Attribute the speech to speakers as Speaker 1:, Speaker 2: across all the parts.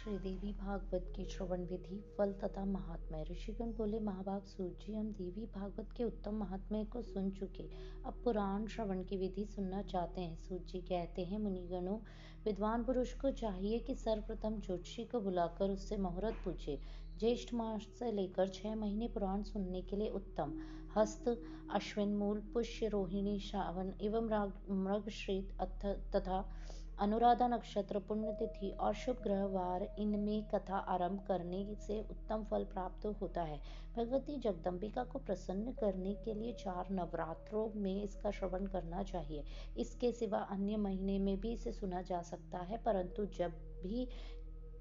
Speaker 1: श्री देवी भागवत की श्रवण विधि, फल तथा महात्म्य। ऋषिगण बोले, महाभाग सूत जी हम देवी भागवत के उत्तम महात्म्य को सुन चुके। अब पुराण श्रवण की विधि सुनना चाहते हैं। सूत जी कहते हैं, मुनिगणों, विद्वान पुरुष को चाहिए कि सर्वप्रथम ज्योतिषी को बुलाकर उससे मुहूर्त पूछे। ज्येष्ठ मास से लेकर छह महीने पुराण सुनने के लिए उत्तम। हस्त, अश्विन मूल, पुष्य रोहिणी, श्रावण एवं मृगश्रीत तथा अनुराधा नक्षत्र, पुण्यतिथि और शुभ ग्रहवार, इनमें कथा आरंभ करने से उत्तम फल प्राप्त होता है। भगवती जगदम्बिका को प्रसन्न करने के लिए चार नवरात्रों में इसका श्रवण करना चाहिए। इसके सिवा अन्य महीने में भी इसे सुना जा सकता है, परंतु जब भी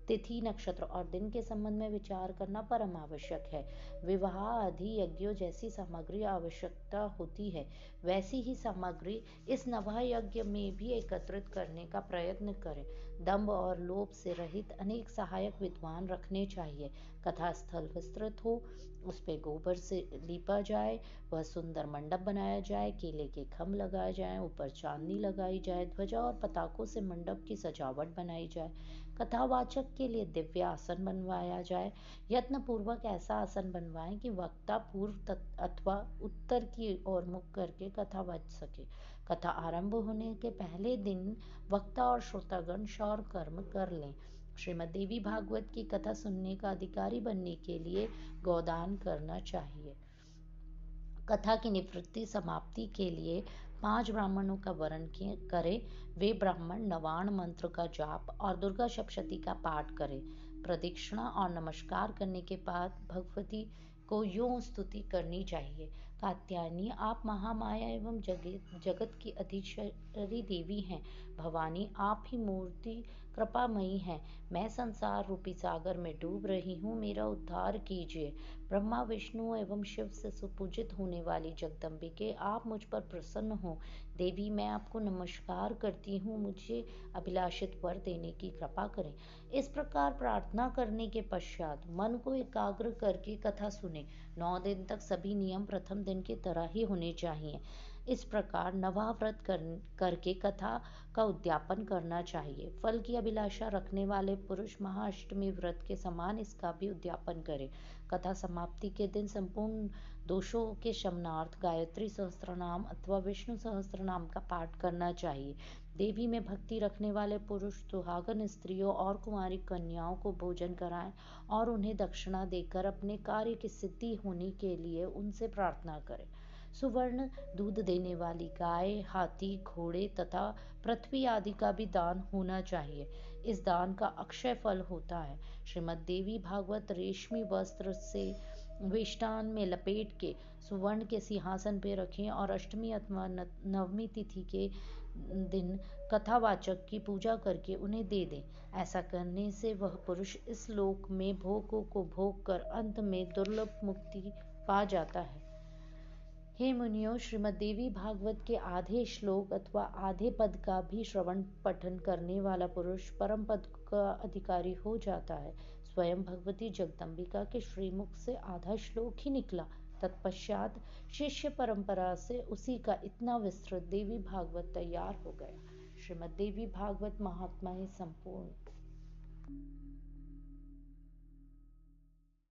Speaker 1: तिथि, नक्षत्र और दिन के संबंध में विचार करना परम आवश्यक है। विवाह आदि यज्ञों जैसी सामग्री आवश्यकता होती है। वैसी ही सामग्री इस नवा यज्ञ में भी एकत्रित करने का प्रयत्न करें। दम्भ और लोभ से रहित अनेक सहायक विद्वान रखने चाहिए। कथा स्थल विस्तृत हो उस पर गोबर से लीपा जाए, वह सुंदर मंडप बनाया जाए, केले के खम लगाए जाए, ऊपर चांदनी लगाई जाए, ध्वजा और पताकों से मंडप की सजावट बनाई जाए। कथावाचक के लिए दिव्य आसन बनवाया जाए। यत्न पूर्वक ऐसा आसन बनवाएँ कि वक्ता पूर्व अथवा उत्तर की ओर मुख करके कथा बच सके। कथा आरंभ होने के पहले दिन वक्ता और श्रोतागण शौर कर्म कर लें। श्रीमद देवी भागवत की कथा सुनने का अधिकारी बनने के लिए गोदान करना चाहिए। कथा की निवृत्ति समाप्ति के लिए पाँच ब्राह्मणों का वर्ण करें। वे ब्राह्मण नवाण मंत्र का जाप और दुर्गा सप्शती का पाठ करें। प्रदीक्षिणा और नमस्कार करने के बाद भगवती को यूँ स्तुति करनी चाहिए। कात्यायनी, आप महामाया एवं जगत जगत की अधीश्वरी देवी हैं। भवानी, आप ही मूर्ति कृपामयी हैं। मैं संसार रूपी सागर में डूब रही हूँ, मेरा उद्धार कीजिए। ब्रह्मा, विष्णु एवं शिव से सुपूजित होने वाली जगदम्बिके, आप मुझ पर प्रसन्न हो। देवी, मैं आपको नमस्कार करती हूँ, मुझे अभिलाषित वर देने की कृपा करें। इस प्रकार प्रार्थना करने के पश्चात मन को एकाग्र करके कथा सुने। नौ दिन तक सभी नियम प्रथम दिन की तरह ही होने चाहिए। इस प्रकार नवाव्रत कर, करके कथा का उद्यापन करना चाहिए। फल की अभिलाषा रखने वाले पुरुष महाअष्टमी व्रत के समान इसका भी उद्यापन करें। कथा समाप्ति के दिन संपूर्ण दोषों के शमनार्थ गायत्री सहस्त्र नाम अथवा विष्णु सहस्त्र नाम का पाठ करना चाहिए। देवी में भक्ति रखने वाले पुरुष, सुहागन स्त्रियों और कुमारी कन्याओं को भोजन कराएँ और उन्हें दक्षिणा देकर अपने कार्य की सिद्धि होने के लिए उनसे प्रार्थना करें। सुवर्ण दूध देने वाली गाय, हाथी, घोड़े तथा पृथ्वी आदि का भी दान होना चाहिए। इस दान का अक्षय फल होता है। श्रीमद देवी भागवत रेशमी वस्त्र से वेष्टान में लपेट के सुवर्ण के सिंहासन पे रखें और अष्टमी अथवा नवमी तिथि के दिन कथावाचक की पूजा करके उन्हें दे दें। ऐसा करने से वह पुरुष इस लोक में भोगों को भोग कर अंत में दुर्लभ मुक्ति पा जाता है। हे मुनियो श्रीमद देवी भागवत के आधे श्लोक अथवा आधे पद का भी श्रवण पठन करने वाला पुरुष परम पद का अधिकारी हो जाता है। स्वयं भगवती जगदम्बिका के श्रीमुख से आधा श्लोक ही निकला। तत्पश्चात शिष्य परंपरा से उसी का इतना विस्तृत देवी भागवत तैयार हो गया। श्रीमद देवी भागवत महात्मा ही संपूर्ण।